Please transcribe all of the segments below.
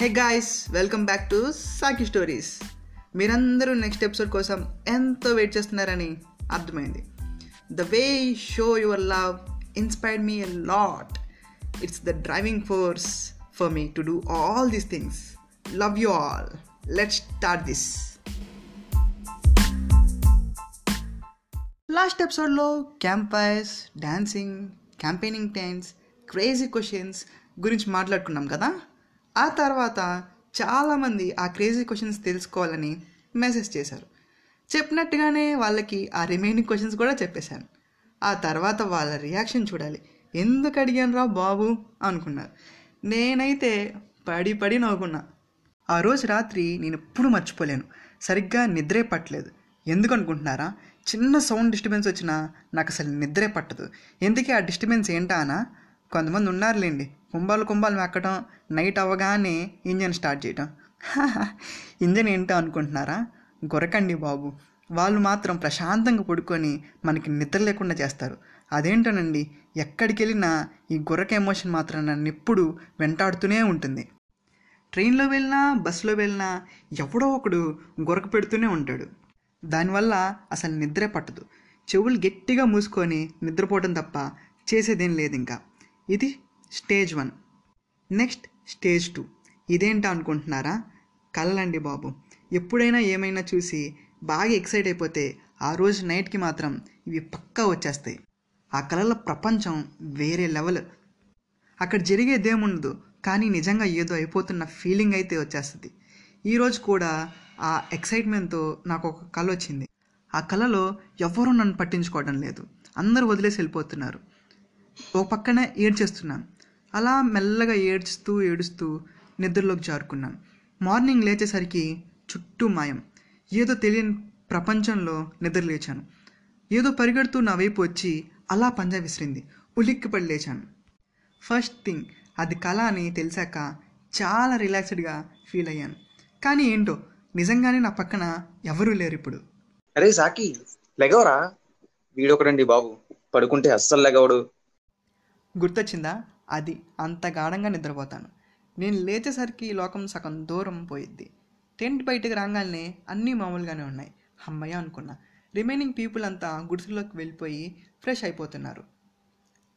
Hey guys welcome back to Saki stories. మీరందరూ next episode కోసం ఎంతో వెయిట్ చేస్తున్నారని అర్థమైంది. The way show your love inspired me a lot it's the driving force for me to do all these things love you all let start this last ఎపిసోడ్లో camp fires campaigning times crazy questions గురించి మాట్లాడుకున్నాం కదా? ఆ తర్వాత చాలామంది ఆ crazy questions తెలుసుకోవాలని message చేశారు. చెప్పినట్టుగానే వాళ్ళకి ఆ రిమైనింగ్ క్వశ్చన్స్ కూడా చెప్పేశాను ఆ తర్వాత వాళ్ళ రియాక్షన్ చూడాలి. ఎందుకు అడిగాను రా బాబు? అనుకున్నారు. నేనైతే పడి పడి నవ్వుకున్నా. ఆ రోజు రాత్రి నేను ఎప్పుడు మర్చిపోలేను. సరిగ్గా నిద్రే పట్టలేదు. ఎందుకు అనుకుంటున్నారా చిన్న సౌండ్ డిస్టర్బెన్స్ వచ్చినా నాకు అసలు నిద్రే పట్టదు. ఎందుకే ఆ డిస్టర్బెన్స్ ఏంటా అనా కొంతమంది ఉన్నారులేండి. కుంభాలు కుంభాలు మెక్కడం నైట్ అవ్వగానే ఇంజన్ స్టార్ట్ చేయటం. ఇంజన్ ఏంటో అనుకుంటున్నారా? గొరకండి బాబు. వాళ్ళు మాత్రం ప్రశాంతంగా పడుకొని మనకి నిద్ర లేకుండా చేస్తారు. అదేంటోనండి ఎక్కడికి వెళ్ళినా ఈ గొర్రెక ఎమోషన్ మాత్రం నన్ను ఎప్పుడు వెంటాడుతూనే ఉంటుంది. ట్రైన్లో వెళ్ళినా బస్సులో వెళ్ళినా ఎవడో ఒకడు గొరక పెడుతూనే ఉంటాడు. దానివల్ల అసలు నిద్రే పట్టదు. చెవులు గట్టిగా మూసుకొని నిద్రపోవడం తప్ప చేసేదేం లేదు ఇంకా ఇది stage one. Next stage two. ఇదేంటా అనుకుంటున్నారా? కలలండి బాబు. ఎప్పుడైనా ఏమైనా చూసి బాగా ఎక్సైట్ అయిపోతే ఆ రోజు నైట్కి మాత్రం ఇవి పక్కా వచ్చేస్తాయి. ఆ కళల ప్రపంచం వేరే లెవెల్. అక్కడ జరిగేదేముండదు కానీ నిజంగా ఏదో అయిపోతున్న ఫీలింగ్ అయితే వచ్చేస్తుంది. ఈరోజు కూడా ఆ ఎక్సైట్మెంట్తో నాకు ఒక కళ వచ్చింది ఆ కళలో ఎవరూ నన్ను పట్టించుకోవడం లేదు. అందరూ వదిలేసి వెళ్ళిపోతున్నారు. ఓ పక్కన ఏడ్చేస్తున్నాను అలా మెల్లగా ఏడ్చుతూ ఏడుస్తూ నిద్రలోకి జారుకున్నాను మార్నింగ్ లేచేసరికి చుట్టూ మాయం. ఏదో తెలియని ప్రపంచంలో నిద్ర లేచాను. ఏదో పరిగెడుతూ నా వైపు వచ్చి అలా పంజా విసిరింది. ఉలిక్కిపడి లేచాను. ఫస్ట్ థింగ్ అది కళ అని తెలిసాక చాలా రిలాక్స్డ్గా ఫీల్ అయ్యాను. కానీ ఏంటో నిజంగానే నా పక్కన ఎవరూ లేరు ఇప్పుడు. అరే సాకి లెగవరా? వీడొకడండి బాబు. పడుకుంటే అస్సలు లెగవడు. గుర్తొచ్చిందా? అది అంత గాఢంగా నిద్రపోతాను. నేను లేచేసరికి ఈ లోకం సగం దూరం పోయిద్ది. టెంట్ బయటకు రాగానే అన్నీ మామూలుగానే ఉన్నాయి. అమ్మయ్య అనుకున్నా. రిమైనింగ్ పీపుల్ అంతా గుడిసెలోకి వెళ్ళిపోయి ఫ్రెష్ అయిపోతున్నారు.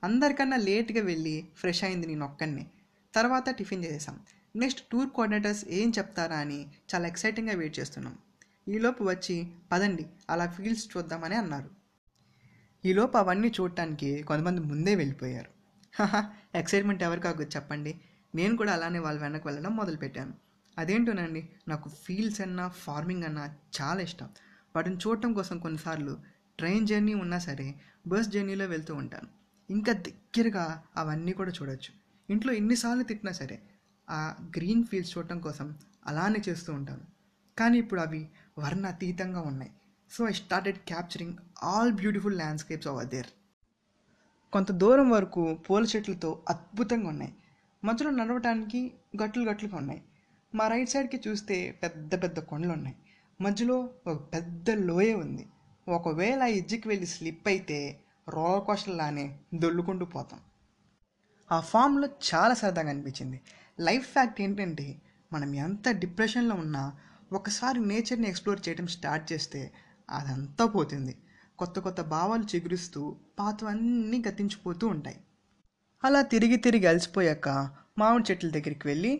అందరికన్నా లేట్గా వెళ్ళి ఫ్రెష్ అయింది నేను ఒక్కడిని. తర్వాత టిఫిన్ చేసేసాం నెక్స్ట్ టూర్ కోఆర్డినేటర్స్ ఏం చెప్తారా అని చాలా ఎక్సైటింగ్గా వెయిట్ చేస్తున్నాం. ఈలోపు వచ్చి పదండి అలా ఫీల్డ్స్ చూద్దామని అన్నారు. ఈలోపు అవన్నీ చూడటానికి కొంతమంది ముందే వెళ్ళిపోయారు. ఎక్సైట్మెంట్ ఎవరికి కాదు చెప్పండి. నేను కూడా అలానే వాళ్ళ వెనక్కి వెళ్ళడం మొదలుపెట్టాను. అదేంటోనండి నాకు ఫీల్డ్స్ అన్నా ఫార్మింగ్ అన్నా చాలా ఇష్టం. వాటిని చూడటం కోసం కొన్నిసార్లు ట్రైన్ జర్నీ ఉన్నా సరే బస్ జర్నీలో వెళ్తూ ఉంటాను. ఇంకా దగ్గరగా అవన్నీ కూడా చూడొచ్చు. ఇంట్లో ఎన్నిసార్లు తిట్టినా సరే ఆ గ్రీన్ ఫీల్డ్స్ చూడటం కోసం అలానే చేస్తూ ఉంటాను. కానీ ఇప్పుడు అవి వర్ణాతీతంగా ఉన్నాయి. So I started capturing all beautiful landscapes over there కొంత దూరం వరకు పూల చెట్లతో అద్భుతంగా ఉన్నాయి. మధ్యలో నడవటానికి గట్లు గట్లుగా ఉన్నాయి. మా రైట్ సైడ్కి చూస్తే పెద్ద పెద్ద కొండలు ఉన్నాయి. మధ్యలో ఒక పెద్ద లోయ ఉంది. ఒకవేళ ఆ ఎడ్జికి వెళ్ళి స్లిప్ అయితే రోలర్ కోస్టర్లానే దొల్లుకుంటూ పోతాం. ఆ ఫామ్లో చాలా సరదాగా అనిపించింది. లైఫ్ ఫ్యాక్ట్ ఏంటంటే మనం ఎంత డిప్రెషన్లో ఉన్నా ఒకసారి నేచర్ని ఎక్స్ప్లోర్ చేయడం స్టార్ట్ చేస్తే అదంతా పోతుంది. కొత్త కొత్త భావాలు చిగురుస్తూ పాతవన్నీ గతించిపోతూ ఉంటాయి. అలా తిరిగి తిరిగి అలసిపోయాక మామిడి చెట్ల దగ్గరికి వెళ్ళి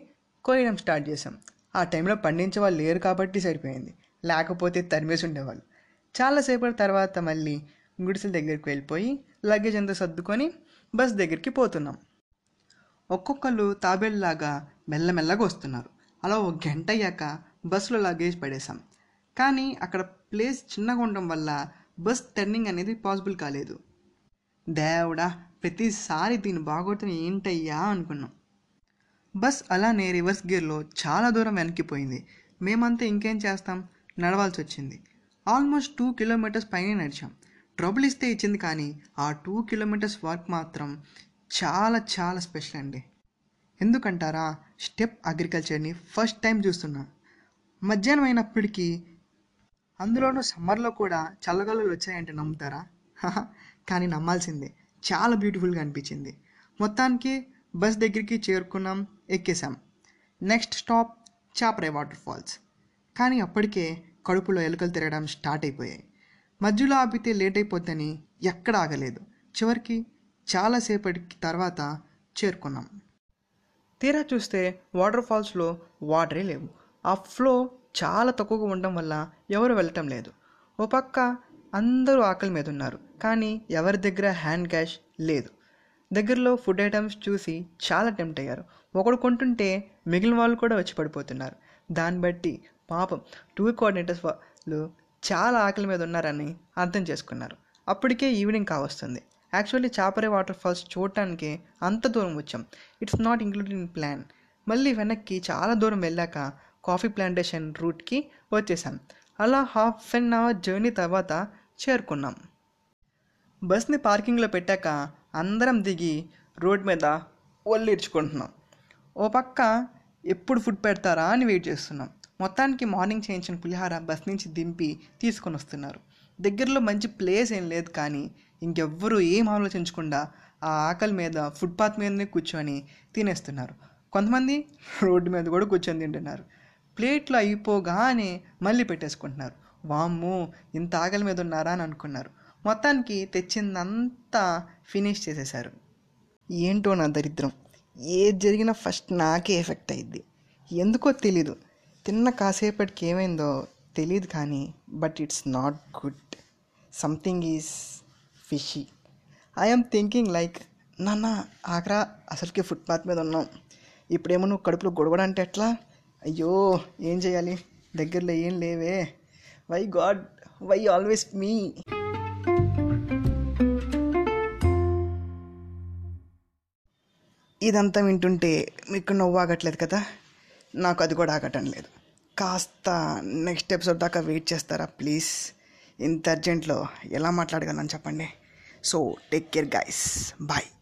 కోయడం స్టార్ట్ చేసాం ఆ టైంలో పండించే వాళ్ళు లేరు కాబట్టి సరిపోయింది. లేకపోతే తరిమేసి ఉండేవాళ్ళు. చాలాసేపటి తర్వాత మళ్ళీ గుడిసెల దగ్గరికి వెళ్ళిపోయి లగేజ్ అంతా సర్దుకొని బస్ దగ్గరికి పోతున్నాం. ఒక్కొక్కరు తాబేళ్ళలాగా మెల్లమెల్లగా వస్తున్నారు. అలా ఒక గంట అయ్యాక బస్సులో లగేజ్ పడేసాం కానీ అక్కడ ప్లేస్ చిన్నగా ఉండడం వల్ల బస్ టర్నింగ్ అనేది పాసిబుల్ కాలేదు. దేవుడా ప్రతిసారి దీని బాగోతం ఏంటయ్యా? అనుకున్నాం. బస్ అలానే రివర్స్ గేర్లో చాలా దూరం వెనక్కిపోయింది మేమంతా ఇంకేం చేస్తాం? నడవాల్సి వచ్చింది. ఆల్మోస్ట్ టూ కిలోమీటర్స్ పైనే నడిచాం. ట్రబుల్ ఇస్తే ఇచ్చింది కానీ ఆ టూ కిలోమీటర్స్ వర్క్ మాత్రం చాలా చాలా స్పెషల్ అండి. ఎందుకంటారా? స్టెప్ అగ్రికల్చర్ని ఫస్ట్ టైం చూస్తున్నా. మధ్యాహ్నం అయినప్పటికీ అందులోనూ సమ్మర్లో కూడా చల్లగాలులు వచ్చాయంటే నమ్ముతారా? కానీ నమ్మాల్సిందే. చాలా బ్యూటిఫుల్గా అనిపించింది. మొత్తానికి బస్ దగ్గరికి చేరుకున్నాం ఎక్కేసాం next stop Chaparai water falls. కానీ అప్పటికే కడుపులో ఎలుకలు తిరగడం స్టార్ట్ అయిపోయాయి. మధ్యలో ఆపితే లేట్ అయిపోద్దని ఎక్కడ ఆగలేదు. చివరికి చాలాసేపటి తర్వాత చేరుకున్నాం. తీరా చూస్తే వాటర్ ఫాల్స్లో వాటరే లేవు. ఆ ఫ్లో చాలా తక్కువగా ఉండడం వల్ల ఎవరు వెళ్ళటం లేదు. ఓ పక్క అందరూ ఆకలి మీద ఉన్నారు. కానీ ఎవరి దగ్గర హ్యాండ్ క్యాష్ లేదు. దగ్గరలో ఫుడ్ ఐటమ్స్ చూసి చాలా టెంప్ట్ అయ్యారు. ఒకడు కొంటుంటే మిగిలిన వాళ్ళు కూడా వచ్చి పడిపోతున్నారు. దాన్ని బట్టి పాపం టూర్ కోఆర్డినేటర్స్ వాళ్ళు చాలా ఆకలి మీద ఉన్నారని అర్థం చేసుకున్నారు. అప్పటికే ఈవినింగ్ కావస్తుంది. యాక్చువల్లీ చాపరే వాటర్ ఫాల్స్ చూడటానికి అంత దూరం వచ్చాం. It's not included in plan. మళ్ళీ వెనక్కి చాలా దూరం వెళ్ళాక కాఫీ ప్లాంటేషన్ రూట్కి వచ్చేసాం. అలా హాఫ్ అన్ అవర్ జర్నీ తర్వాత చేరుకున్నాం. బస్ని పార్కింగ్లో పెట్టాక అందరం దిగి రోడ్ మీద ఒళ్ళు ఇడ్చుకుంటున్నాం ఓ పక్క ఎప్పుడు ఫుడ్ పెడతారా అని వెయిట్ చేస్తున్నాం. మొత్తానికి మార్నింగ్ చేయించిన పులిహార బస్ నుంచి దింపి తీసుకొని వస్తున్నారు. దగ్గరలో మంచి ప్లేస్ ఏం లేదు కానీ ఇంకెవ్వరూ ఏం ఆలోచించకుండా ఆ ఆకలి మీద ఫుట్పాత్ మీదనే కూర్చొని తినేస్తున్నారు. కొంతమంది రోడ్డు మీద కూడా కూర్చొని తింటున్నారు. ప్లేట్లు అయిపోగానే మళ్ళీ పెట్టేసుకుంటున్నారు. వామ్మో ఇంత ఆకలి మీద ఉన్నారా అని అనుకున్నారు. మొత్తానికి తెచ్చిందంతా ఫినిష్ చేసేశారు. ఏంటో నా దరిద్రం. ఏది జరిగినా ఫస్ట్ నాకే ఎఫెక్ట్ అయ్యింది ఎందుకో తెలీదు. తిన్న కాసేపటికి ఏమైందో తెలియదు కానీ but it's not good. Something is fishy. I'm thinking like నాన్న ఆగ్రా అసలుకి ఫుట్పాత్ మీద ఉన్నాం. ఇప్పుడేమో నువ్వు కడుపులో గొడవడంటే ఎట్లా? అయ్యో ఏం చేయాలి? దగ్గరలో ఏం లేవే. Why God why always me ఇదంతా వింటుంటే మీకు నవ్వు ఆగట్లేదు కదా? నాకు అది కూడా ఆగటం లేదు. కాస్త నెక్స్ట్ ఎపిసోడ్ దాకా వెయిట్ చేస్తారా ప్లీజ్ ఇంత అర్జెంట్లో ఎలా మాట్లాడగలను చెప్పండి. So take care guys bye